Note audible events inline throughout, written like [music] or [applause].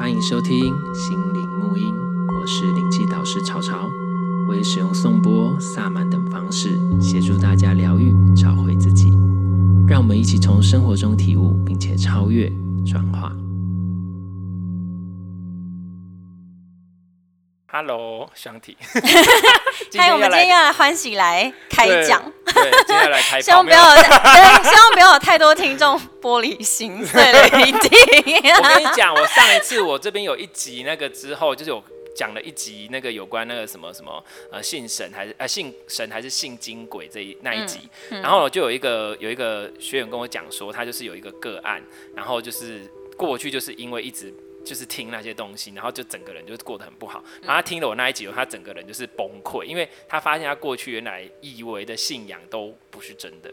欢迎收听心灵沐音，我是灵气导师潮潮，我会使用颂钵、萨满等方式协助大家疗愈、找回自己。让我们一起从生活中体悟，并且超越、转化。Hello，香体。[laughs] 嗨，我们今天要来欢喜来开讲。对，今天来开。[laughs] 希望不要，对，[laughs] 希望不要有太多听众玻璃心碎了一地。我跟你讲，我上一次我这边有一集那个之后，就是有讲了一集那个有关那个什么什么呃信神还是呃信神还是信金鬼这一那一集，嗯嗯、然后就有一个有一个学员跟我讲说，他就是有一个个案，然后就是过去就是因为一直。就是听那些东西，然后就整个人就过得很不好。然后他听了我那一集，他整个人就是崩溃，因为他发现他过去原来以为的信仰都不是真的。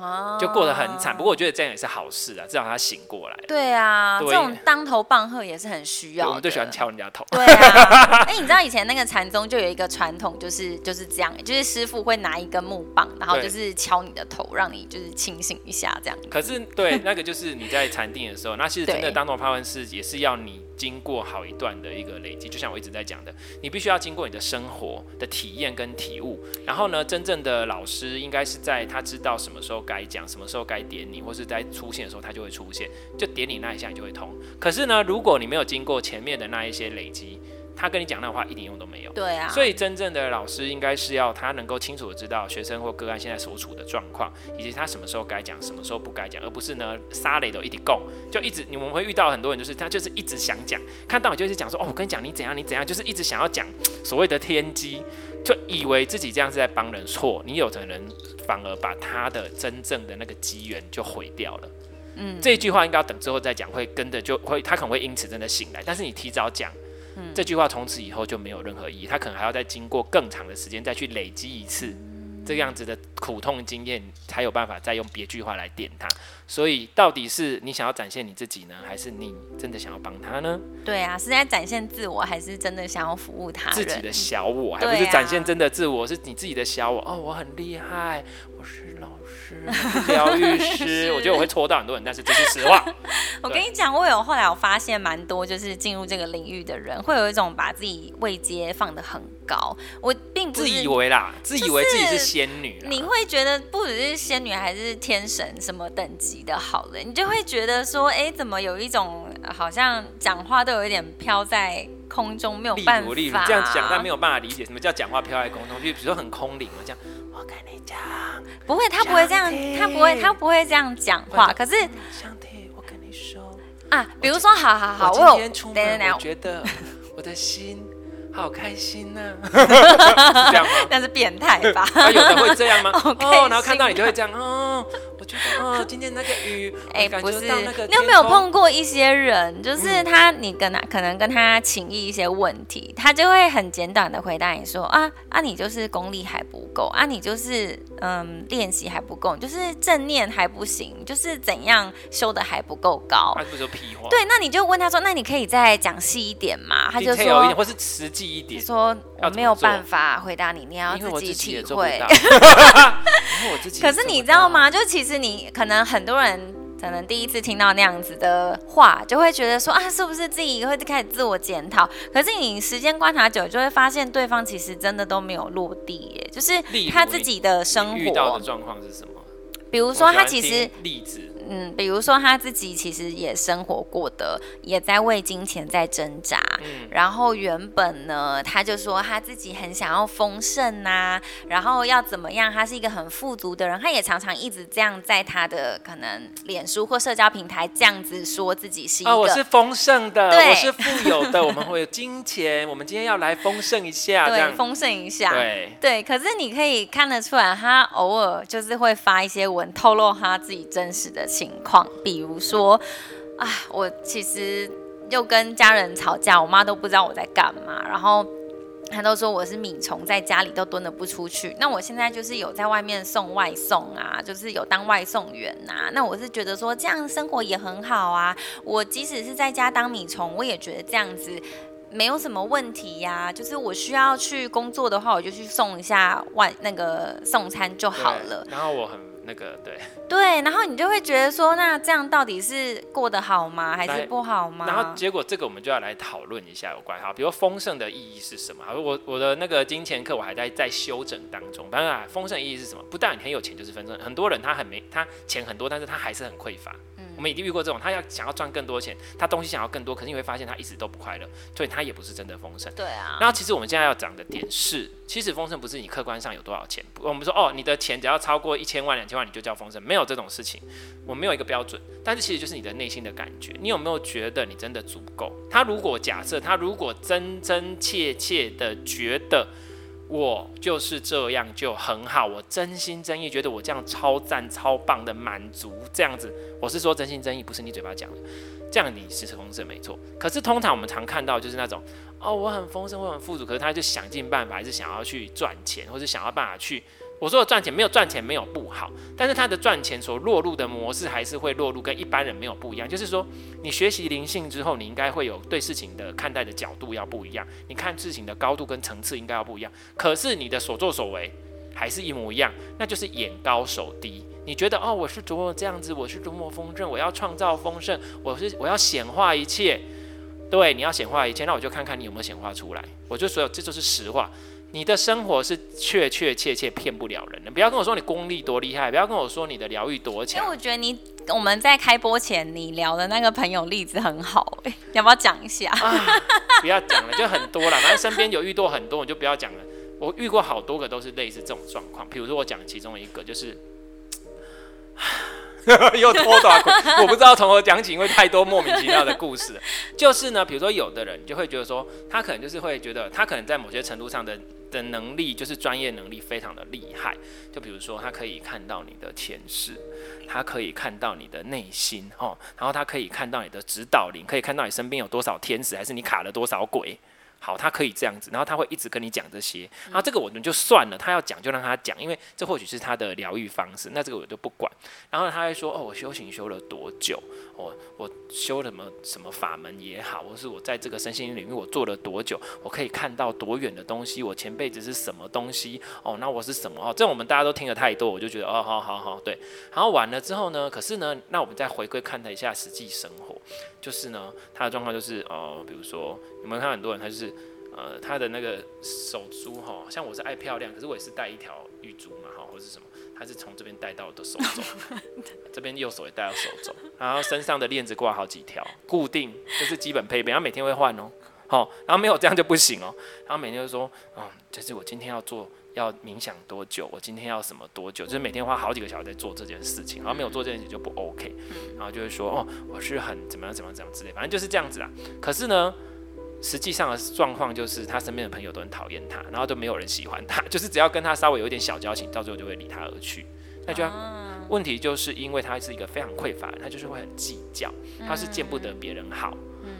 哦，就过得很惨。不过我觉得这样也是好事啊，至少他醒过来。对啊，对这种当头棒喝也是很需要。我们最喜欢敲人家头。对啊，[laughs] 哎、欸，你知道以前那个禅宗就有一个传统，就是就是这样，就是师傅会拿一根木棒，然后就是敲你的头，让你就是清醒一下这样。可是对，那个就是你在禅定的时候，那其实真的当头棒喝是也是要你。经过好一段的一个累积，就像我一直在讲的，你必须要经过你的生活的体验跟体悟，然后呢，真正的老师应该是在他知道什么时候该讲，什么时候该点你，或是在出现的时候他就会出现，就点你那一下你就会通。可是呢，如果你没有经过前面的那一些累积，他跟你讲那话一点用都没有。对啊。所以真正的老师应该是要他能够清楚的知道学生或个案现在所处的状况，以及他什么时候该讲，什么时候不该讲，而不是呢沙雷都一直供，就一直你们会遇到很多人，就是他就是一直想讲，看到你就是讲说哦，我跟你讲你怎样你怎样，就是一直想要讲所谓的天机，就以为自己这样是在帮人错，你有的人反而把他的真正的那个机缘就毁掉了。嗯，这一句话应该要等之后再讲，会跟着就会他可能会因此真的醒来，但是你提早讲。嗯、这句话从此以后就没有任何意义，他可能还要再经过更长的时间再去累积一次这样子的苦痛经验，才有办法再用别句话来点他。所以，到底是你想要展现你自己呢，还是你真的想要帮他呢？对啊，是在展现自我，还是真的想要服务他？自己的小我，还不是展现真的自我，是你自己的小我。哦，我很厉害，我是老师，[laughs] 疗愈师。我觉得我会戳到很多人，但是这是实话。[laughs] 我跟你讲，我有后来我发现蛮多，就是进入这个领域的人，会有一种把自己位阶放得很高。我并不自以为啦，自以为自己是仙女。你会觉得不只是仙女，还是天神什么等级？的好了，你就会觉得说，哎，怎么有一种好像讲话都有一点飘在空中，没有办法。例如，这样讲，但没有办法理解什么叫讲话飘在空中，就比如说很空灵嘛，这样。我跟你讲，不会，他不会这样，他不会，他不会这样讲话。可是，香缇，我跟你说啊，比如说，好好好，我今天出门，我觉得我的心。好开心呐、啊，[laughs] 是这样吗？那是变态吧？[laughs] 啊，有的会这样吗？[laughs] 哦，然后看到你就会这样哦。我觉得哦，[laughs] 今天那个雨，哎，不是，你有没有碰过一些人，就是他，你跟他可能跟他请益一些问题，他就会很简短的回答你说啊啊，你就是功力还不够啊，你就是嗯练习还不够，就是正念还不行，就是怎样修的还不够高。他不就屁话。对，那你就问他说，那你可以再讲细一点嘛？他就说，或是实际。一点说我没有办法回答你，你要自己体会。[laughs] 可是你知道吗？就其实你可能很多人可能第一次听到那样子的话，就会觉得说啊，是不是自己会开始自我检讨？可是你时间观察久，就会发现对方其实真的都没有落地耶，就是他自己的生活遇到的状况是什么？比如说他其实例子。嗯，比如说他自己其实也生活过的，也在为金钱在挣扎。嗯，然后原本呢，他就说他自己很想要丰盛呐、啊，然后要怎么样？他是一个很富足的人，他也常常一直这样在他的可能脸书或社交平台这样子说自己是一个。哦，我是丰盛的，[laughs] 我是富有的，我们会有金钱，我们今天要来丰盛一下，[laughs] 对，丰盛一下，对对。可是你可以看得出来，他偶尔就是会发一些文，透露他自己真实的情况，比如说，啊，我其实又跟家人吵架，我妈都不知道我在干嘛，然后她都说我是米虫，在家里都蹲得不出去。那我现在就是有在外面送外送啊，就是有当外送员啊。那我是觉得说这样生活也很好啊。我即使是在家当米虫，我也觉得这样子没有什么问题呀。就是我需要去工作的话，我就去送一下外那个送餐就好了。然后我很。那个对对，然后你就会觉得说，那这样到底是过得好吗，还是不好吗？然后结果这个我们就要来讨论一下有关哈，比如丰盛的意义是什么？我我的那个金钱课我还在在修整当中。当然，丰盛意义是什么？不但你很有钱就是丰盛，很多人他很没他钱很多，但是他还是很匮乏。我们已经遇过这种，他要想要赚更多钱，他东西想要更多，可是你会发现他一直都不快乐，所以他也不是真的丰盛。对啊。然后其实我们现在要讲的点是，其实丰盛不是你客观上有多少钱，我们说哦，你的钱只要超过一千万、两千万，你就叫丰盛，没有这种事情，我没有一个标准。但是其实就是你的内心的感觉，你有没有觉得你真的足够？他如果假设他如果真真切切的觉得。我就是这样就很好，我真心真意觉得我这样超赞超棒的满足这样子，我是说真心真意，不是你嘴巴讲的，这样你是丰盛没错。可是通常我们常看到就是那种，哦，我很丰盛，我很富足，可是他就想尽办法，还是想要去赚钱，或是想要办法去。我说的赚钱没有赚钱没有不好，但是他的赚钱所落入的模式还是会落入跟一般人没有不一样。就是说，你学习灵性之后，你应该会有对事情的看待的角度要不一样，你看事情的高度跟层次应该要不一样。可是你的所作所为还是一模一样，那就是眼高手低。你觉得哦，我是多么这样子，我是多么丰盛，我要创造丰盛，我是我要显化一切。对，你要显化一切，那我就看看你有没有显化出来。我就说，这就是实话。你的生活是确确切切骗不了人的，不要跟我说你功力多厉害，不要跟我说你的疗愈多强。因为我觉得你我们在开播前你聊的那个朋友例子很好，欸，要不要讲一下？啊，不要讲了，就很多了，反正身边有遇到很多，我就不要讲了。我遇过好多个都是类似这种状况，比如说我讲其中一个就是。[laughs] 又拖短，我不知道从何讲起，因为太多莫名其妙的故事。就是呢，比如说有的人就会觉得说，他可能就是会觉得，他可能在某些程度上的的能力，就是专业能力非常的厉害。就比如说，他可以看到你的前世，他可以看到你的内心哦，然后他可以看到你的指导灵，可以看到你身边有多少天使，还是你卡了多少鬼。好，他可以这样子，然后他会一直跟你讲这些，然后这个我们就算了，他要讲就让他讲，因为这或许是他的疗愈方式，那这个我就不管。然后他会说，哦，我修行修了多久？我我修什么什么法门也好，或是我在这个身心灵领域我做了多久？我可以看到多远的东西？我前辈子是什么东西？哦，那我是什么？哦，这我们大家都听得太多，我就觉得，哦，好好好，对。然后完了之后呢，可是呢，那我们再回归看他一下实际生活。就是呢，他的状况就是，呃，比如说，有没有看很多人，他就是，呃，他的那个手珠哈，像我是爱漂亮，可是我也是戴一条玉珠嘛，哈，或者是什么，他是从这边戴到我的手肘，[laughs] 这边右手也戴到手肘，然后身上的链子挂好几条，固定，这是基本配备，然后每天会换哦，好，然后没有这样就不行哦，然后每天就说，嗯，就是我今天要做。要冥想多久？我今天要什么多久？就是每天花好几个小时在做这件事情，然后没有做这件事情就不 OK，然后就会说哦，我是很怎么样怎么样怎么样之类，反正就是这样子啦。可是呢，实际上的状况就是他身边的朋友都很讨厌他，然后都没有人喜欢他，[laughs] 就是只要跟他稍微有一点小交情，到最后就会离他而去。那就问题就是因为他是一个非常匮乏，他就是会很计较，他是见不得别人好。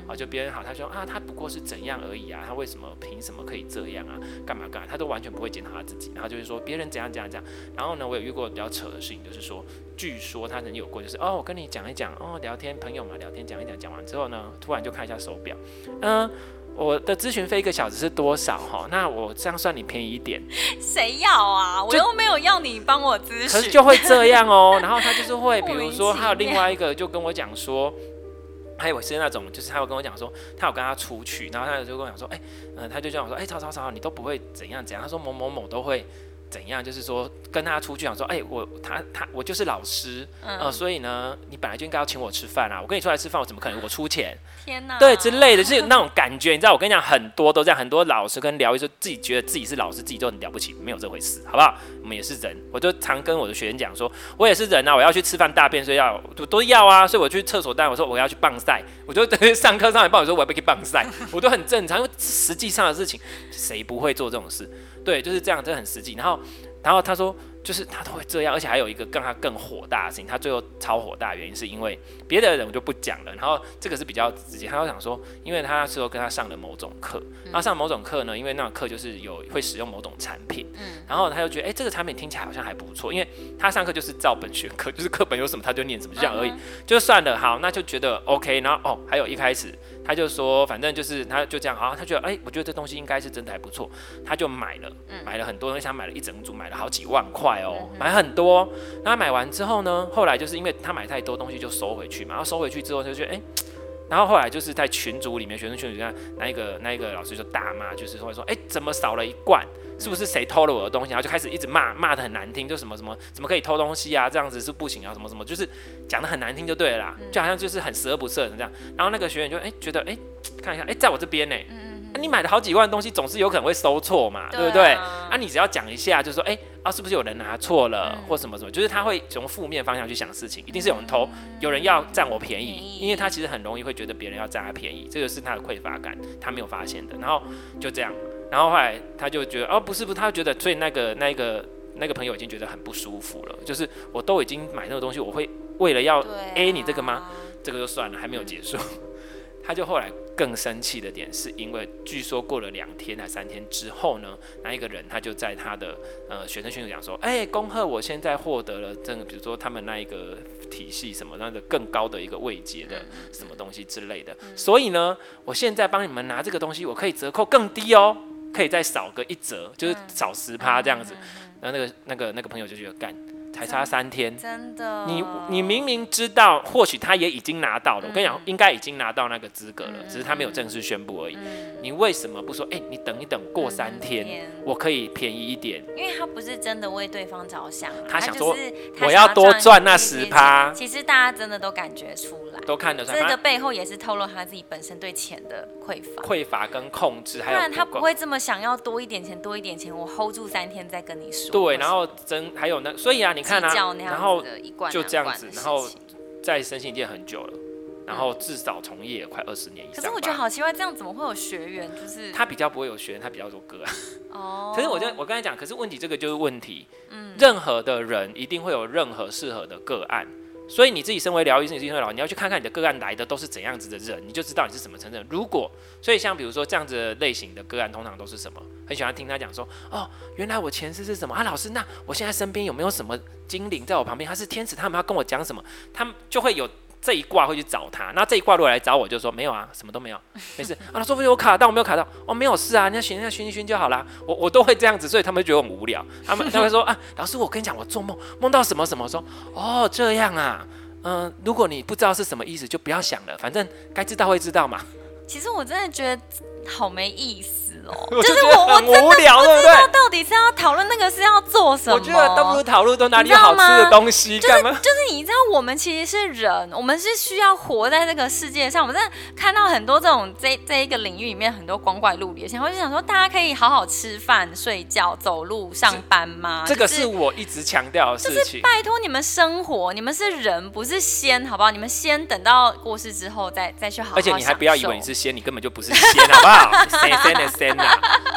啊，就别人好，他说啊，他不过是怎样而已啊，他为什么凭什么可以这样啊？干嘛干嘛？他都完全不会检讨他自己，然后就是说别人怎样怎样怎样。然后呢，我有遇过比较扯的事情，就是说，据说他曾经有过，就是哦，我跟你讲一讲，哦，聊天朋友嘛，聊天讲一讲，讲完之后呢，突然就看一下手表，嗯，我的咨询费一个小时是多少？哈，那我这样算你便宜一点。谁要啊？我又没有要你帮我咨询。可是就会这样哦，[laughs] 然后他就是会，比如说，还有另外一个就跟我讲说。还有是那种，就是他有跟我讲说，他有跟他出去，然后他就跟我讲说，哎、欸，嗯、呃，他就这样说，哎、欸，曹曹曹，你都不会怎样怎样。他说某某某都会怎样，就是说跟他出去讲说，哎、欸，我他他我就是老师，嗯、呃，所以呢，你本来就应该要请我吃饭啊，我跟你出来吃饭，我怎么可能我出钱？天哪，对之类的，就是那种感觉，你知道，我跟你讲，很多都这样，很多老师跟疗愈说自己觉得自己是老师，自己都很了不起，没有这回事，好不好？我们也是人，我就常跟我的学员讲说，我也是人啊，我要去吃饭大便，所以要都都要啊，所以我去厕所，但我说我要去棒赛，我就等于上课上来报，我说我要去棒赛，我都很正常，因为实际上的事情，谁不会做这种事？对，就是这样，真的很实际。然后，然后他说。就是他都会这样，而且还有一个更他更火大的事情，他最后超火大的原因是因为别的人我就不讲了。然后这个是比较直接，他就想说，因为他那时候跟他上了某种课，然后上某种课呢，因为那种课就是有会使用某种产品，然后他就觉得，哎，这个产品听起来好像还不错，因为他上课就是照本宣科，[laughs] 就是课本有什么他就念什么，就这样而已，就算了，好，那就觉得 OK。然后哦，还有一开始他就说，反正就是他就这样啊，他觉得哎、欸，我觉得这东西应该是真的还不错，他就买了，买了很多东西，他买了一整组，买了好几万块哦，买很多。那他买完之后呢，后来就是因为他买太多东西就收回去嘛，然后收回去之后他就觉得哎。欸然后后来就是在群组里面，学生群组里面，那一个那一个老师就大骂，就是说说，哎，怎么少了一罐？是不是谁偷了我的东西？然后就开始一直骂，骂的很难听，就什么什么，怎么可以偷东西啊？这样子是不行啊，什么什么，就是讲的很难听就对了啦，就好像就是很十恶不赦的这样。然后那个学员就哎觉得哎看一下哎在我这边呢。啊、你买了好几万东西，总是有可能会收错嘛，对，不对？啊，你只要讲一下，就是说，哎、欸，啊，是不是有人拿错了，嗯、或什么什么？就是他会从负面方向去想事情，一定是有人偷，嗯、有人要占我便宜，因为他其实很容易会觉得别人要占他便宜，这个是他的匮乏感，他没有发现的。然后就这样，然后后来他就觉得，哦，不是不是，他就觉得，所以那个那个那个朋友已经觉得很不舒服了，就是我都已经买那个东西，我会为了要 A 你这个吗？啊、这个就算了，还没有结束。嗯他就后来更生气的点，是因为据说过了两天还三天之后呢，那一个人他就在他的呃学生群组讲说，哎，恭贺我现在获得了这个，比如说他们那一个体系什么那个更高的一个位阶的什么东西之类的，所以呢，我现在帮你们拿这个东西，我可以折扣更低哦，可以再少个一折，就是少十趴这样子，然后那个那个那个朋友就觉得干。才差三天，真的。你你明明知道，或许他也已经拿到了。我跟你讲，应该已经拿到那个资格了，只是他没有正式宣布而已。你为什么不说？哎，你等一等，过三天，我可以便宜一点。因为他不是真的为对方着想，他想说我要多赚那十趴。其实大家真的都感觉出来，都看得出来。这个背后也是透露他自己本身对钱的匮乏、匮乏跟控制，还有不然他不会这么想要多一点钱，多一点钱，我 hold 住三天再跟你说。对，然后真还有那，所以啊，你看啊，然后。就这样子，然后在身心界很久了，然后至少从业也快二十年以上。可是我觉得好奇怪，这样怎么会有学员？就是他比较不会有学员，他比较多个案。哦。[laughs] 可是我就我刚才讲，可是问题这个就是问题。嗯。任何的人一定会有任何适合的个案。所以你自己身为疗愈师，你自己身为疗，你要去看看你的个案来的都是怎样子的人，你就知道你是什么层次。如果所以像比如说这样子类型的个案，通常都是什么？很喜欢听他讲说，哦，原来我前世是什么啊？老师，那我现在身边有没有什么精灵在我旁边？他是天使，他们要跟我讲什么？他们就会有。这一卦会去找他，那这一卦如果来找我，就说没有啊，什么都没有，[laughs] 没事啊。他说不定我卡到，我没有卡到，哦，没有事啊，你要寻一下，寻一寻就好啦。我我都会这样子，所以他们觉得我很无聊。他们 [laughs] 他会说啊，老师，我跟你讲，我做梦梦到什么什么，说哦这样啊，嗯、呃，如果你不知道是什么意思，就不要想了，反正该知道会知道嘛。其实我真的觉得好没意思哦。[laughs] 就是我，我真的不知道到底是要讨论那个是要做什么。我觉得都不如讨论都哪里有好吃的东西干嘛？就是你知道，我们其实是人，我们是需要活在这个世界上。我真的看到很多这种这这一个领域里面很多光怪陆离的现象，我就想说，大家可以好好吃饭、睡觉、走路、上班吗？这个是我一直强调的事情。就是拜托你们生活，你们是人，不是仙，好不好？你们先等到过世之后再再去好好。而且你还不要以为你是仙，你根本就不是仙，好不好？仙仙的仙。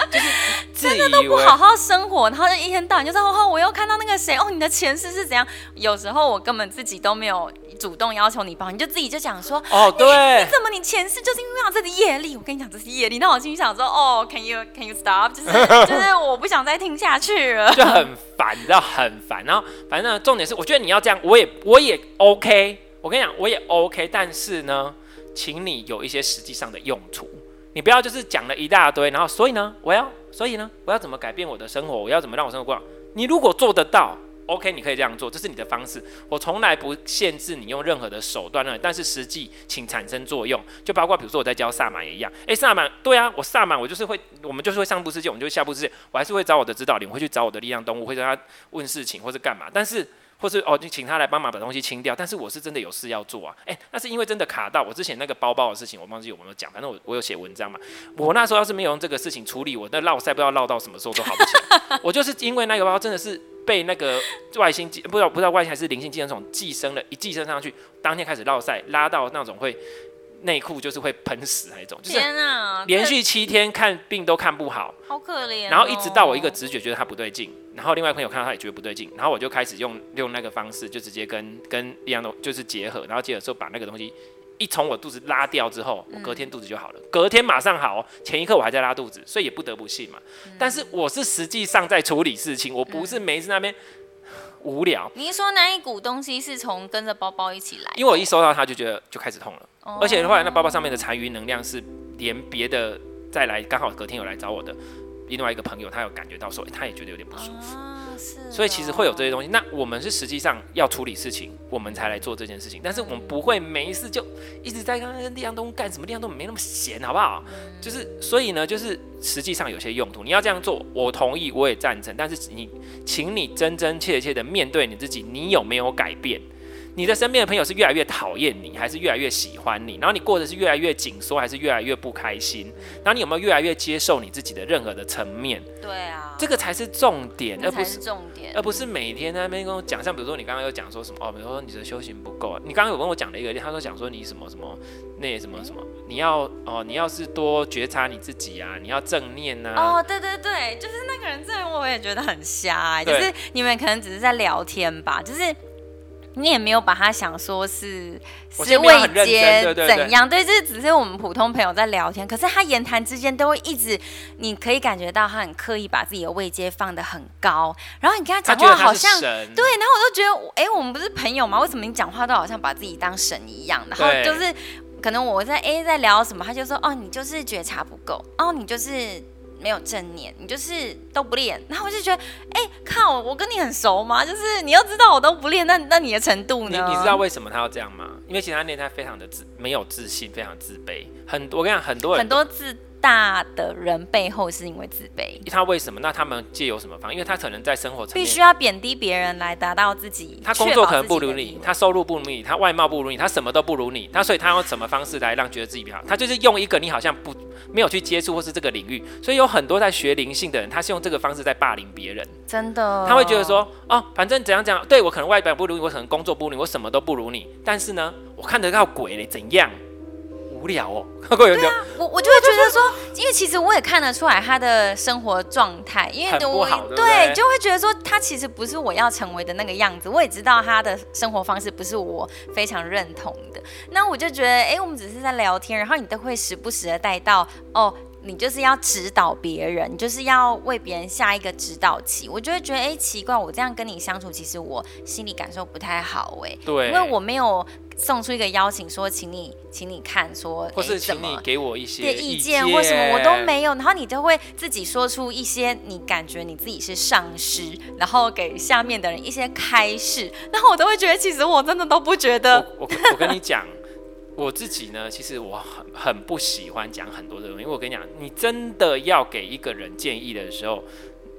就是真的都不好好生活，然后就一天到晚就说哦，我又看到那个谁哦，你的前世是怎样？有时候我根本自己都没有主动要求你帮，你就自己就讲说哦，对，你怎么你前世就是因为有这个业力？我跟你讲这是业力，那我心里想说哦，Can [laughs] you Can you stop？就是 [laughs] 就是我不想再听下去了，就 [laughs] 很烦，你知道很烦。然后反正重点是，我觉得你要这样，我也我也 OK。我跟你讲，我也 OK，但是呢，请你有一些实际上的用途。你不要就是讲了一大堆，然后所以呢，我要所以呢，我要怎么改变我的生活？我要怎么让我生活过？你如果做得到，OK，你可以这样做，这是你的方式。我从来不限制你用任何的手段，但是实际请产生作用。就包括比如说我在教萨满也一样，诶，萨满对啊，我萨满我就是会，我们就是会上部世界，我们就下部世界，我还是会找我的指导灵，会去找我的力量动物，会跟他问事情或是干嘛，但是。或是哦，就请他来帮忙把东西清掉。但是我是真的有事要做啊，诶、欸，那是因为真的卡到我之前那个包包的事情，我忘记有没有讲。反正我我有写文章嘛。我那时候要是没有用这个事情处理，我那绕赛不知道绕到什么时候都好不起来。[laughs] 我就是因为那个包真的是被那个外星寄不知道不知道外星还是灵性寄生虫寄生了，一寄生上去，当天开始绕赛，拉到那种会。内裤就是会喷屎那种，天啊！连续七天看病都看不好，好可怜。然后一直到我一个直觉觉得他不对劲，然后另外朋友看到他也觉得不对劲，然后我就开始用用那个方式，就直接跟跟一样的就是结合，然后结合之后把那个东西一从我肚子拉掉之后，我隔天肚子就好了，隔天马上好。前一刻我还在拉肚子，所以也不得不信嘛。但是我是实际上在处理事情，我不是没事那边。无聊。你说那一股东西是从跟着包包一起来？因为我一收到它就觉得就开始痛了，哦、而且后来那包包上面的残余能量是连别的再来刚好隔天有来找我的另外一个朋友，他有感觉到说，欸、他也觉得有点不舒服。啊所以其实会有这些东西，那我们是实际上要处理事情，我们才来做这件事情。但是我们不会没事就一直在跟立阳东干什么，立阳东没那么闲，好不好？就是所以呢，就是实际上有些用途，你要这样做，我同意，我也赞成。但是你，请你真真切切的面对你自己，你有没有改变？你的身边的朋友是越来越讨厌你，还是越来越喜欢你？然后你过得是越来越紧缩，还是越来越不开心？然后你有没有越来越接受你自己的任何的层面？对啊，这个才是重点，而不是重点，而不是每天在那边跟我讲。像比如说你刚刚有讲说什么哦，比如说你的修行不够啊。你刚刚有跟我讲了一个，他说讲说你什么什么那什么什么，你要哦，你要是多觉察你自己啊，你要正念呐。哦，对对对，就是那个人，这人我也觉得很瞎欸，就是你们可能只是在聊天吧，就是。你也没有把他想说是是位阶怎样，对，这只是我们普通朋友在聊天。可是他言谈之间都会一直，你可以感觉到他很刻意把自己的位阶放得很高。然后你跟他讲话好像对，然后我都觉得，哎，我们不是朋友吗？为什么你讲话都好像把自己当神一样？然后就是可能我在哎在聊什么，他就说哦，你就是觉察不够，哦，你就是。没有正念，你就是都不练，然后我就觉得，哎、欸，靠，我跟你很熟吗？就是你要知道我都不练，那那你的程度呢？你你知道为什么他要这样吗？因为其实他练他非常的自没有自信，非常自卑。很，我跟你讲，很多人很多自。大的人背后是因为自卑，他为什么？那他们借由什么方？因为他可能在生活层面必须要贬低别人来达到自己。他工作可能不如你，他收入不如你，他外貌不如你，他什么都不如你。他所以他用什么方式来让觉得自己比较好？他就是用一个你好像不没有去接触或是这个领域，所以有很多在学灵性的人，他是用这个方式在霸凌别人。真的，他会觉得说哦，反正怎样怎样，对我可能外表不如你，我可能工作不如你，我什么都不如你，但是呢，我看得到鬼嘞，怎样？无聊哦，[laughs] 对啊，我我就会觉得说，因为其实我也看得出来他的生活状态，因为我对，对，对，就会觉得说他其实不是我要成为的那个样子。我也知道他的生活方式不是我非常认同的，那我就觉得，哎、欸，我们只是在聊天，然后你都会时不时的带到哦。你就是要指导别人，你就是要为别人下一个指导棋。我就会觉得，哎、欸，奇怪，我这样跟你相处，其实我心里感受不太好，哎，对，因为我没有送出一个邀请，说请你，请你看，说或是请你给我一些意见或什么，我都没有。然后你都会自己说出一些你感觉你自己是上师，然后给下面的人一些开示，然后我都会觉得，其实我真的都不觉得。我我，我跟你讲。[laughs] 我自己呢，其实我很很不喜欢讲很多的东西，因为我跟你讲，你真的要给一个人建议的时候，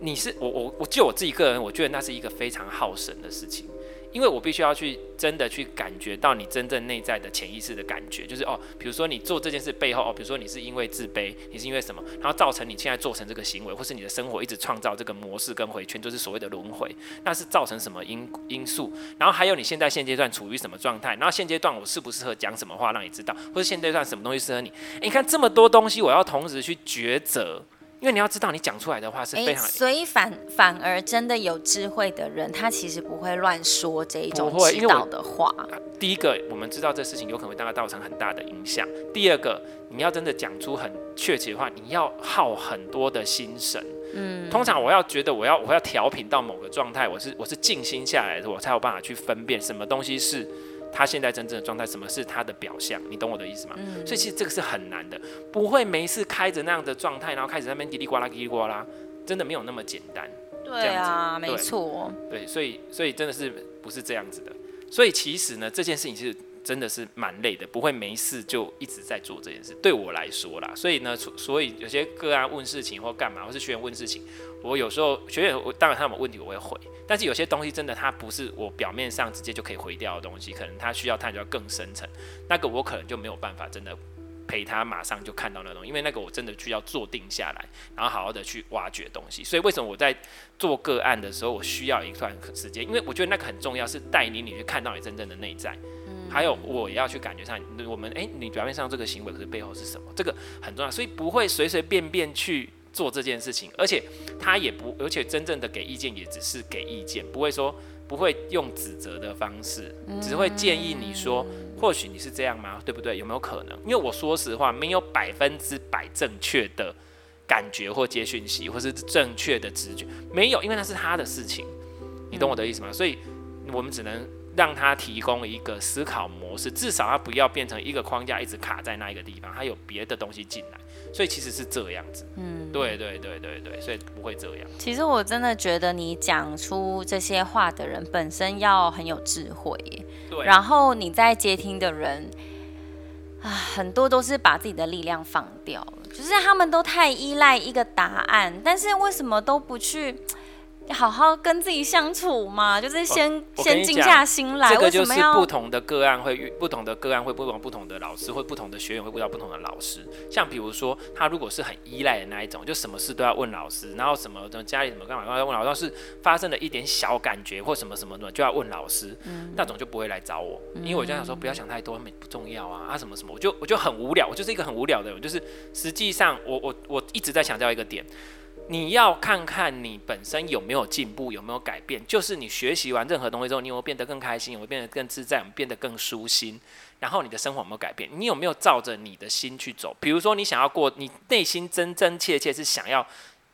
你是我我我就我自己个人，我觉得那是一个非常耗神的事情。因为我必须要去真的去感觉到你真正内在的潜意识的感觉，就是哦，比如说你做这件事背后哦，比如说你是因为自卑，你是因为什么，然后造成你现在做成这个行为，或是你的生活一直创造这个模式跟回圈，就是所谓的轮回，那是造成什么因因素？然后还有你现在现阶段处于什么状态？然后现阶段我适不适合讲什么话让你知道，或者现阶段什么东西适合你？你看这么多东西，我要同时去抉择。因为你要知道，你讲出来的话是非常，所以反反而真的有智慧的人，他其实不会乱说这一种指导的话。第一个，我们知道这事情有可能会对他造成很大的影响；第二个，你要真的讲出很确切的话，你要耗很多的心神。嗯，通常我要觉得我要我要调频到某个状态，我是我是静心下来的，我才有办法去分辨什么东西是。他现在真正的状态，什么是他的表象？你懂我的意思吗？嗯、所以其实这个是很难的，不会没事开着那样的状态，然后开始在那边叽里呱啦叽里呱啦，真的没有那么简单。对啊，没错。对，所以所以真的是不是这样子的。所以其实呢，这件事情其实真的是蛮累的，不会没事就一直在做这件事。对我来说啦，所以呢，所以有些个案问事情或干嘛，或是学员问事情。我有时候学员，我当然他们问题我会回，但是有些东西真的它不是我表面上直接就可以回掉的东西，可能他需要探究更深层，那个我可能就没有办法真的陪他马上就看到那东西，因为那个我真的需要坐定下来，然后好好的去挖掘东西。所以为什么我在做个案的时候，我需要一段时间，因为我觉得那个很重要，是带领你去看到你真正的内在，还有我也要去感觉上我们诶，你表面上这个行为可是背后是什么，这个很重要，所以不会随随便便去。做这件事情，而且他也不，而且真正的给意见也只是给意见，不会说不会用指责的方式，只会建议你说，或许你是这样吗？对不对？有没有可能？因为我说实话，没有百分之百正确的感觉或接讯息，或是正确的直觉，没有，因为那是他的事情。你懂我的意思吗？所以我们只能让他提供一个思考模式，至少他不要变成一个框架一直卡在那一个地方，他有别的东西进来。所以其实是这样子，嗯，对对对对对，所以不会这样。其实我真的觉得你讲出这些话的人本身要很有智慧耶，对。然后你在接听的人啊，很多都是把自己的力量放掉了，就是他们都太依赖一个答案，但是为什么都不去？好好跟自己相处嘛，就是先先静下心来。这个就是不同的个案会遇不同的个案会不同不同的老师，或不同的学员会遇到不同的老师。像比如说，他如果是很依赖的那一种，就什么事都要问老师，然后什么的家里什么干嘛都要问老师，要是发生了一点小感觉或什么什么的就要问老师，嗯、那种就不会来找我，因为我就想说不要想太多，没不重要啊啊什么什么，我就我就很无聊，我就是一个很无聊的人，就是实际上我我我一直在强调一个点。你要看看你本身有没有进步，有没有改变。就是你学习完任何东西之后，你有没有变得更开心，有没有变得更自在，有没有变得更舒心？然后你的生活有没有改变？你有没有照着你的心去走？比如说，你想要过，你内心真真切切是想要，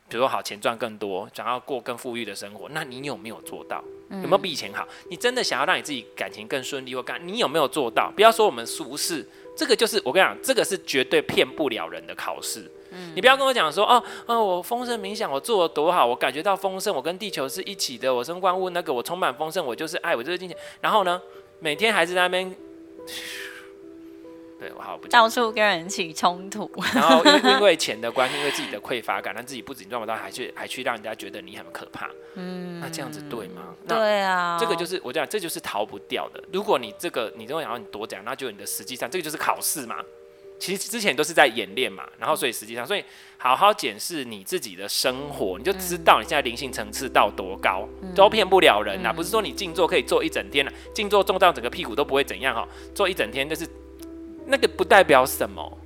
比如说好钱赚更多，想要过更富裕的生活，那你有没有做到？有没有比以前好？你真的想要让你自己感情更顺利或干，你有没有做到？不要说我们俗世，这个就是我跟你讲，这个是绝对骗不了人的考试。你不要跟我讲说哦哦，我丰盛冥想，我做的多好，我感觉到丰盛，我跟地球是一起的，我生万物那个，我充满丰盛，我就是爱，我就是金钱。然后呢，每天还是在那边，对我好不到处跟人起冲突。[laughs] 然后因 [laughs] 因为钱的关系，因为自己的匮乏感，让自己不仅赚不到，还去还去让人家觉得你很可怕。嗯，那这样子对吗？对啊，这个就是我讲，这就是逃不掉的。如果你这个你认为想要你多讲，那就你的实际上这个就是考试嘛。其实之前都是在演练嘛，然后所以实际上，所以好好检视你自己的生活，你就知道你现在灵性层次到多高，都骗不了人呐。不是说你静坐可以坐一整天了，静坐重到整个屁股都不会怎样哈，坐一整天就是那个不代表什么。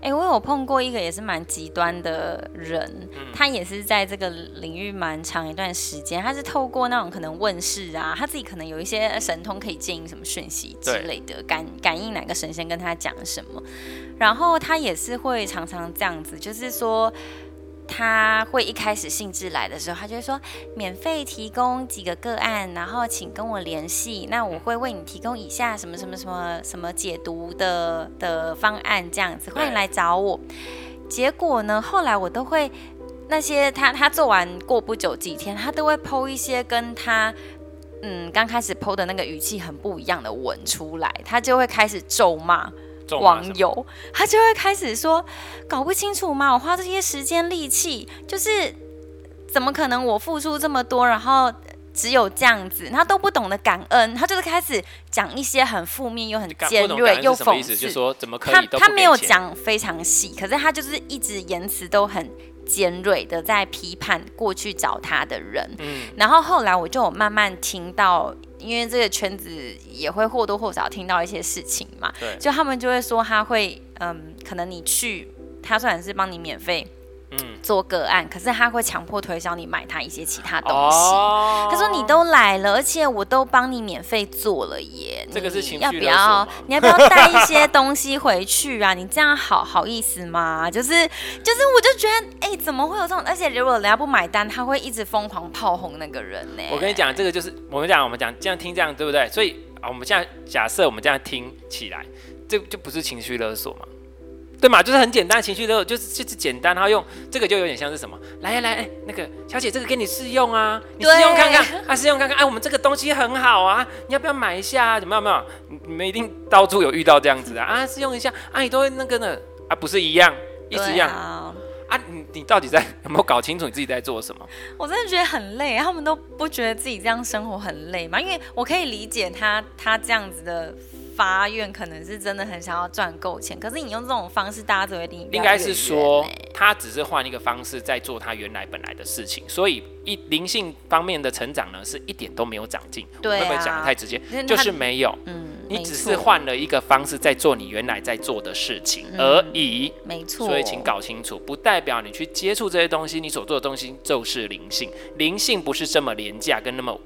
哎、欸，我有碰过一个也是蛮极端的人，嗯、他也是在这个领域蛮长一段时间，他是透过那种可能问世啊，他自己可能有一些神通可以建议什么讯息之类的，感感应哪个神仙跟他讲什么，然后他也是会常常这样子，就是说。他会一开始兴致来的时候，他就会说免费提供几个个案，然后请跟我联系，那我会为你提供以下什么什么什么什么解读的的方案，这样子欢迎来找我。结果呢，后来我都会那些他他做完过不久几天，他都会剖一些跟他嗯刚开始剖的那个语气很不一样的文出来，他就会开始咒骂。网友他就会开始说，搞不清楚吗？我花这些时间力气，就是怎么可能我付出这么多，然后只有这样子，他都不懂得感恩，他就是开始讲一些很负面又很尖锐又讽刺，就说怎么可以？他他没有讲非常细，可是他就是一直言辞都很尖锐的在批判过去找他的人。嗯，然后后来我就有慢慢听到。因为这个圈子也会或多或少听到一些事情嘛，对，就他们就会说他会，嗯，可能你去，他虽然是帮你免费。做个案，可是他会强迫推销你买他一些其他东西。哦、他说你都来了，而且我都帮你免费做了耶。这个是情？要不要？你要不要带一些东西回去啊？你这样好好意思吗？就是就是，我就觉得，哎、欸，怎么会有这种？而且如果人家不买单，他会一直疯狂炮轰那个人呢。我跟你讲，这个就是我们讲，我们讲这样听这样对不对？所以啊，我们现在假设我们这样听起来，这就不是情绪勒索吗？对嘛，就是很简单，情绪都就是就是简单，然后用这个就有点像是什么？来来来，那个小姐，这个给你试用啊，你试用看看，啊，试用看看，哎，我们这个东西很好啊，你要不要买一下啊？怎么样？没有？你们一定到处有遇到这样子啊 [laughs] 啊，试用一下啊，你都会那个呢啊，不是一样，一直一样啊，啊？你你到底在有没有搞清楚你自己在做什么？我真的觉得很累，他们都不觉得自己这样生活很累嘛？因为我可以理解他他这样子的。发愿可能是真的很想要赚够钱，可是你用这种方式，大家只会离你应该是说，他只是换一个方式在做他原来本来的事情，所以一灵性方面的成长呢，是一点都没有长进。对、啊，会不会讲的太直接？就是没有。嗯，你只是换了一个方式在做你原来在做的事情而已。嗯、没错。所以请搞清楚，不代表你去接触这些东西，你所做的东西就是灵性。灵性不是这么廉价跟那么。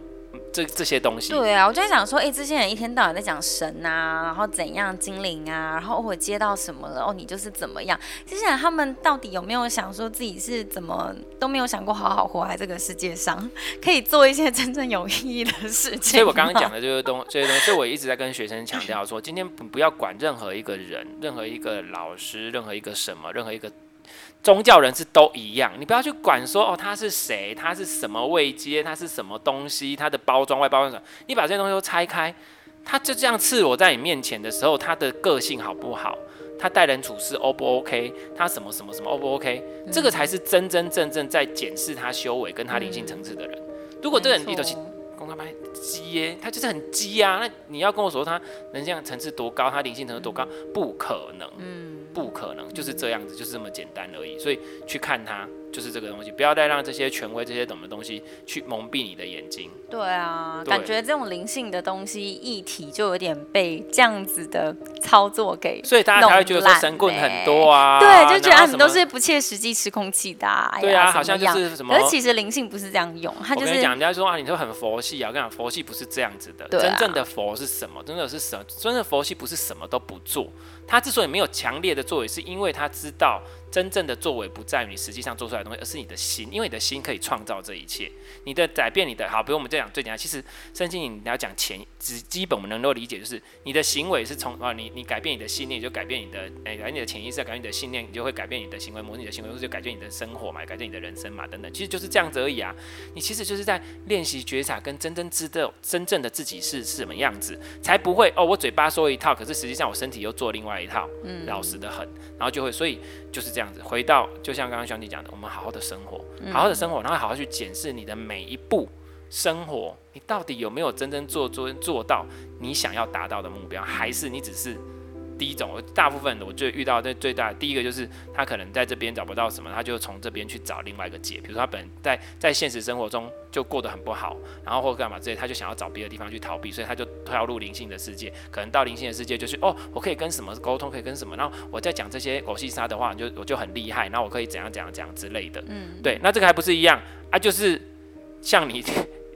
这这些东西。对啊，我就在想说，哎、欸，这些人一天到晚在讲神啊，然后怎样精灵啊，然后我接到什么了，哦，你就是怎么样。这些人他们到底有没有想说自己是怎么都没有想过好好活在这个世界上，[laughs] 可以做一些真正有意义的事情？所以我刚刚讲的这个东 [laughs] 这些东西，所以我一直在跟学生强调说，今天不不要管任何一个人，任何一个老师，任何一个什么，任何一个。宗教人士都一样，你不要去管说哦，他是谁，他是什么位阶，他是什么东西，他的包装外包装什么，你把这些东西都拆开，他就这样赤裸在你面前的时候，他的个性好不好？他待人处事 O 不 OK？他什么什么什么 O 不 OK？嗯、这个才是真真正正在检视他修为跟他灵性层次的人。嗯、如果这个人低头去公开拍鸡耶，他就是很鸡啊，那你要跟我说他能量层次多高，他灵性层次多高，嗯、不可能。嗯。不可能，就是这样子，就是这么简单而已。所以去看它，就是这个东西，不要再让这些权威、这些懂的东西去蒙蔽你的眼睛。对啊，对感觉这种灵性的东西一体就有点被这样子的操作给，所以大家才会觉得说神棍很多啊。对，就觉得他们都是不切实际、吃空气的、啊。对啊，好像就是什么。可是其实灵性不是这样用，他就是讲人家说啊，你说很佛系啊，我跟你讲，佛系不是这样子的。啊、真正的佛是什么？真的是什么？真正的佛系不是什么都不做。他之所以没有强烈的作为，是因为他知道真正的作为不在于你实际上做出来的东西，而是你的心，因为你的心可以创造这一切。你的改变，你的好，比如我们这样讲最简单，其实圣经你要讲前，只基本我们能够理解就是你的行为是从啊，你你改变你的信念，就改变你的哎，改变你的潜意识，改变你的信念，你就会改变你的行为模拟，你的行为就改变你的生活嘛，改变你的人生嘛，等等，其实就是这样子而已啊。你其实就是在练习觉察，跟真正知道真正的自己是是什么样子，才不会哦，我嘴巴说一套，可是实际上我身体又做另外一套，嗯。老实的很，然后就会，所以就是这样子。回到就像刚刚兄弟讲的，我们好好的生活，好好的生活，然后好好去检视你的每一步生活，你到底有没有真正做做做到你想要达到的目标，还是你只是。第一种，大部分的我就遇到的最大的第一个就是他可能在这边找不到什么，他就从这边去找另外一个解。比如说他本来在在现实生活中就过得很不好，然后或干嘛之类，他就想要找别的地方去逃避，所以他就跳入灵性的世界。可能到灵性的世界就是哦，我可以跟什么沟通，可以跟什么，然后我在讲这些狗屁沙的话，就我就很厉害，然后我可以怎样怎样怎样之类的。嗯，对，那这个还不是一样啊？就是像你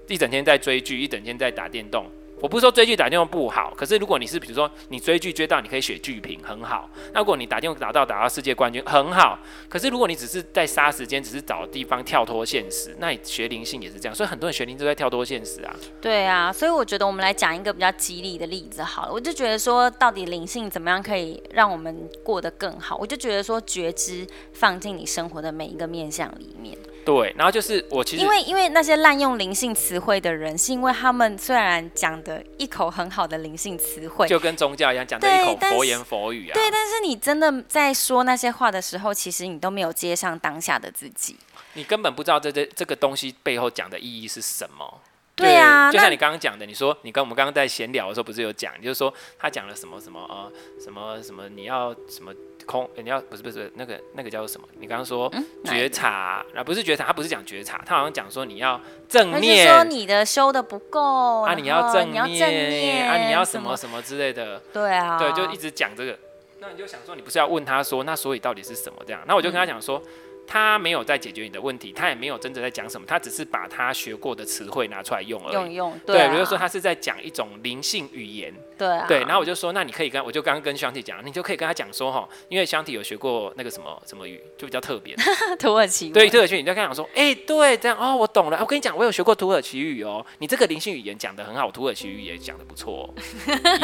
一整天在追剧，一整天在打电动。我不是说追剧打电话不好，可是如果你是比如说你追剧追到你可以写剧评很好，那如果你打电话打到打到世界冠军很好，可是如果你只是在杀时间，只是找地方跳脱现实，那你学灵性也是这样，所以很多人学灵都在跳脱现实啊。对啊，所以我觉得我们来讲一个比较激励的例子好了，我就觉得说到底灵性怎么样可以让我们过得更好，我就觉得说觉知放进你生活的每一个面向里面。对，然后就是我其实因为因为那些滥用灵性词汇的人，是因为他们虽然讲的一口很好的灵性词汇，就跟宗教一样讲的一口佛言佛语啊。对，但是你真的在说那些话的时候，其实你都没有接上当下的自己，你根本不知道这这这个东西背后讲的意义是什么。对啊，就像你刚刚讲的，你说你跟我们刚刚在闲聊的时候，不是有讲，就是说他讲了什么什么呃什么什么你要什么。空，欸、你要不是不是那个那个叫做什么？你刚刚说觉察，那、嗯、不是觉察，他不是讲觉察，他好像讲说你要正念，说你的修的不够啊，你要正念，你要正念啊，你要什么什么之类的，对啊，对，就一直讲这个，那你就想说，你不是要问他说，那所以到底是什么这样？那我就跟他讲说。嗯他没有在解决你的问题，他也没有真正在讲什么，他只是把他学过的词汇拿出来用而已。用用，对，啊、对，比如说他是在讲一种灵性语言。对啊。对，然后我就说，那你可以跟，我就刚刚跟香体讲，你就可以跟他讲说哈，因为香体有学过那个什么什么语，就比较特别。[laughs] 土耳其。对，土耳其语，你就跟他讲说，哎、欸，对，这样哦，我懂了。我跟你讲，我有学过土耳其语哦，你这个灵性语言讲的很好，土耳其语也讲的不错，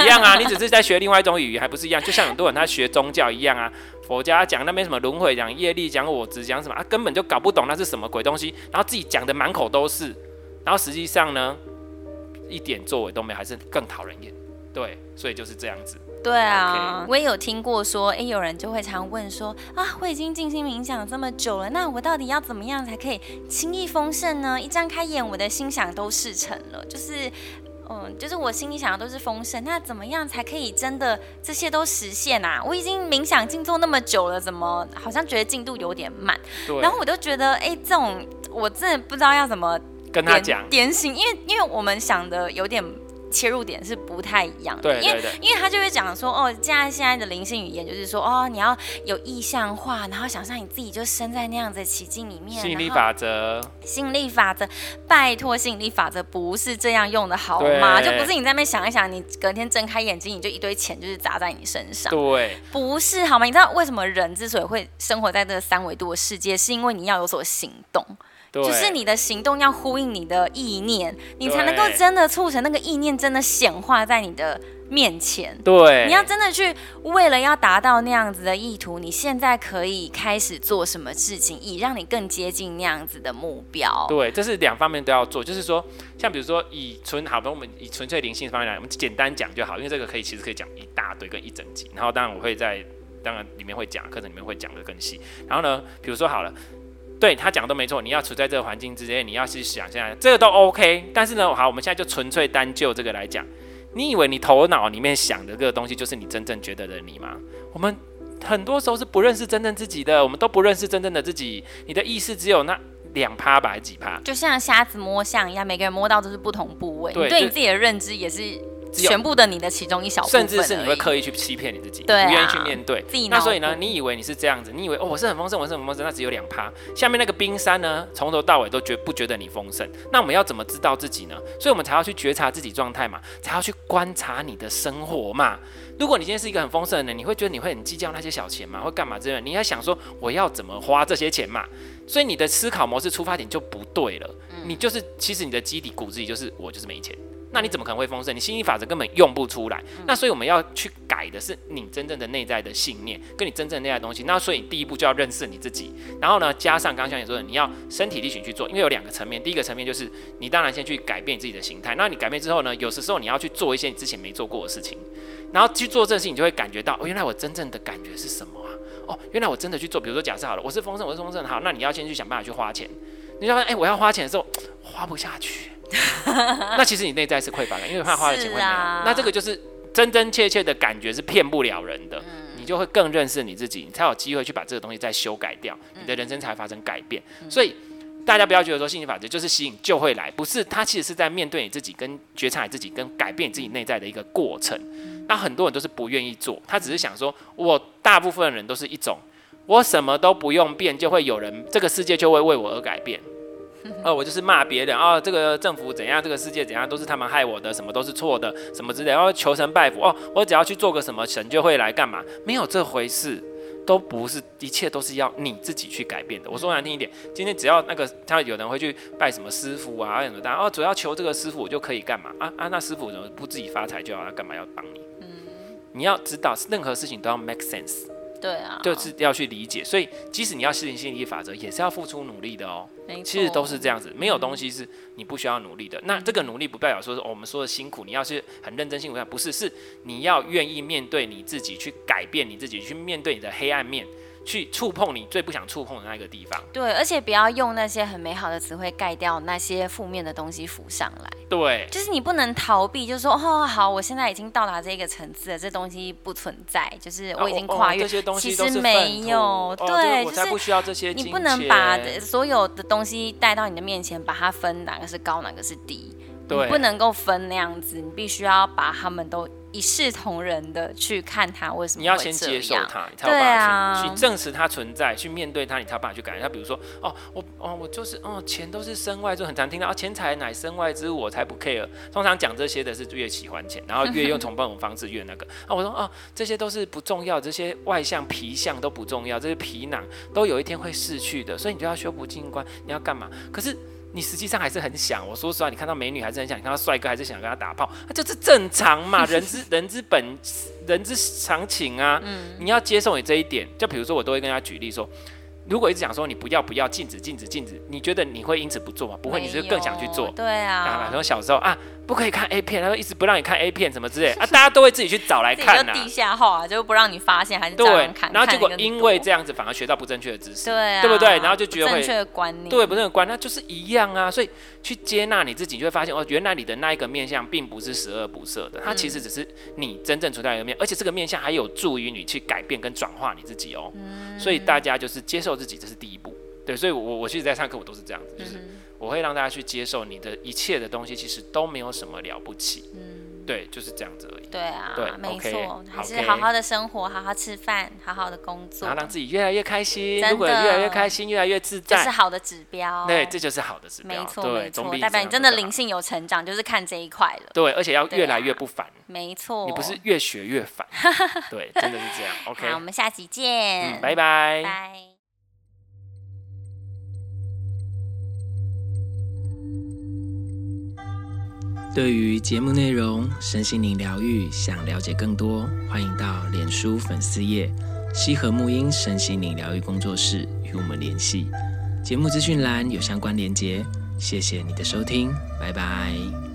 一样啊，你只是在学另外一种语言，还不是一样？就像很多人他学宗教一样啊。佛家讲那边什么轮回，讲业力，讲我执，讲什么啊，根本就搞不懂那是什么鬼东西，然后自己讲的满口都是，然后实际上呢，一点作为都没有，还是更讨人厌。对，所以就是这样子。对啊，Okay. 我也有听过说，哎，有人就会常问说，啊，我已经静心冥想这么久了，那我到底要怎么样才可以轻易丰盛呢？一张开眼，我的心想都事成了，就是。嗯，就是我心里想的都是丰盛，那怎么样才可以真的这些都实现啊？我已经冥想静坐那么久了，怎么好像觉得进度有点慢？对然后我就觉得，哎、欸，这种我真的不知道要怎么跟他讲点醒，因为因为我们想的有点切入点是不太一样的。对对对，因为因为他就会讲说，哦，现在现在的灵性语言就是说，哦，你要有意象化，然后想象你自己就生在那样子的奇境里面。吸引力法则，吸引力法则，拜托，吸引力法则不是这样用的好吗？就不是你在那边想一想，你隔天睁开眼睛，你就一堆钱就是砸在你身上。对，不是好吗？你知道为什么人之所以会生活在这个三维度的世界，是因为你要有所行动。就是你的行动要呼应你的意念，你才能够真的促成那个意念真的显化在你的面前。对，你要真的去为了要达到那样子的意图，你现在可以开始做什么事情，以让你更接近那样子的目标。对，这是两方面都要做。就是说，像比如说以纯好，我们以纯粹灵性方面来，我们简单讲就好，因为这个可以其实可以讲一大堆跟一整集。然后当然我会在当然里面会讲课程里面会讲的更细。然后呢，比如说好了。对他讲的都没错，你要处在这个环境之间，你要去想象这个都 OK。但是呢，好，我们现在就纯粹单就这个来讲，你以为你头脑里面想的这个东西就是你真正觉得的你吗？我们很多时候是不认识真正自己的，我们都不认识真正的自己。你的意识只有那两趴吧，还几趴？就像瞎子摸象一样，每个人摸到都是不同部位。对，你对你自己的认知也是。全部的你的其中一小部分，甚至是你会刻意去欺骗你自己，对啊，不愿意去面对。那所以呢，你以为你是这样子，你以为哦，我是很丰盛，我是很丰盛，那只有两趴。下面那个冰山呢，从头到尾都觉不觉得你丰盛？那我们要怎么知道自己呢？所以我们才要去觉察自己状态嘛，才要去观察你的生活嘛。如果你今天是一个很丰盛的人，你会觉得你会很计较那些小钱嘛？会干嘛之类的？你要想说我要怎么花这些钱嘛？所以你的思考模式出发点就不对了。你就是其实你的基底骨子里就是我就是没钱。那你怎么可能会丰盛？你吸引力法则根本用不出来。那所以我们要去改的是你真正的内在的信念，跟你真正内在的东西。那所以第一步就要认识你自己，然后呢，加上刚刚像你说的，你要身体力行去做，因为有两个层面。第一个层面就是你当然先去改变你自己的形态。那你改变之后呢，有的时候你要去做一些你之前没做过的事情，然后去做这事情，你就会感觉到哦，原来我真正的感觉是什么啊？哦，原来我真的去做。比如说假设好了，我是丰盛，我是丰盛，好，那你要先去想办法去花钱。你要发现，哎，我要花钱的时候花不下去。那其实你内在是匮乏的，因为怕花的钱会没有。啊、那这个就是真真切切的感觉是骗不了人的，嗯、你就会更认识你自己，你才有机会去把这个东西再修改掉，嗯、你的人生才发生改变。嗯、所以大家不要觉得说吸引力法则就是吸引就会来，不是，它其实是在面对你自己，跟觉察你自己，跟改变你自己内在的一个过程。嗯、那很多人都是不愿意做，他只是想说，我大部分人都是一种，我什么都不用变，就会有人，这个世界就会为我而改变。[laughs] 哦，我就是骂别人哦，这个政府怎样，这个世界怎样，都是他们害我的，什么都是错的，什么之类，然后求神拜佛哦，我只要去做个什么，神就会来干嘛？没有这回事，都不是，一切都是要你自己去改变的。我说难听一点，今天只要那个他有人会去拜什么师傅啊，什么的哦，主要求这个师傅，我就可以干嘛啊啊？那师傅怎么不自己发财就要干嘛要帮你？嗯，你要知道，任何事情都要 make sense。对啊，就是要去理解，所以即使你要适应吸引力法则，也是要付出努力的哦。其实都是这样子，没有东西是你不需要努力的。那这个努力不代表说是我们说的辛苦，你要是很认真辛苦，那不是，是你要愿意面对你自己，去改变你自己，去面对你的黑暗面。去触碰你最不想触碰的那个地方。对，而且不要用那些很美好的词汇盖掉那些负面的东西浮上来。对，就是你不能逃避，就是说，哦，好，我现在已经到达这个层次了，这东西不存在，就是我已经跨越。哦哦、这些东西其实没有，对，哦、我才不需要这些。你不能把所有的东西带到你的面前，把它分哪个是高，哪个是低。对，你不能够分那样子，你必须要把他们都。一视同仁的去看他为什么？你要先接受他，你才有办法去、啊、去证实他存在，去面对他，你才有办法去改变他。比如说，哦，我哦，我就是哦，钱都是身外之物，很常听到啊，钱财乃身外之物，我才不 care。通常讲这些的是越喜欢钱，然后越用崇拜的方式越那个 [laughs] 啊。我说哦，这些都是不重要，这些外向皮相都不重要，这些皮囊都有一天会逝去的，所以你就要修补净观，你要干嘛？可是。你实际上还是很想，我说实话，你看到美女还是很想，你看到帅哥还是想跟他打炮，那就是正常嘛，[laughs] 人之人之本，人之常情啊。嗯，你要接受你这一点，就比如说我都会跟他举例说。如果一直讲说你不要不要禁止禁止禁止，你觉得你会因此不做吗？不会，你是更想去做。对啊。然后小时候啊，不可以看 A 片，他说一直不让你看 A 片什么之类 [laughs] 啊，大家都会自己去找来看呐。地下化就不让你发现，还是这样看。然后结果因为这样子反而学到不正确的知识，对啊，对不对？然后就觉得会正确的观念，对，不正确观念，那就是一样啊。所以去接纳你自己，就会发现哦，原来你的那一个面相并不是十恶不赦的，它其实只是你真正存在一个面，而且这个面相还有助于你去改变跟转化你自己哦。所以大家就是接受自己，这是第一步。对，所以我，我我其实，在上课我都是这样子，就是我会让大家去接受你的一切的东西，其实都没有什么了不起。嗯。对，就是这样子而已。对啊，对没错还是好好的生活，好好吃饭，好好的工作，然后让自己越来越开心。如果越来越开心，越来越自在，这是好的指标。对，这就是好的指标。没错，对，没错，代表你真的灵性有成长，就是看这一块了。对，而且要越来越不烦。没错，你不是越学越烦。对，真的是这样。[laughs] OK，好，我们下期见。嗯，拜拜。拜。对于节目内容、身心灵疗愈，想了解更多，欢迎到脸书粉丝页“西和沐音身心灵疗愈工作室”与我们联系。节目资讯栏有相关连结。谢谢你的收听，拜拜。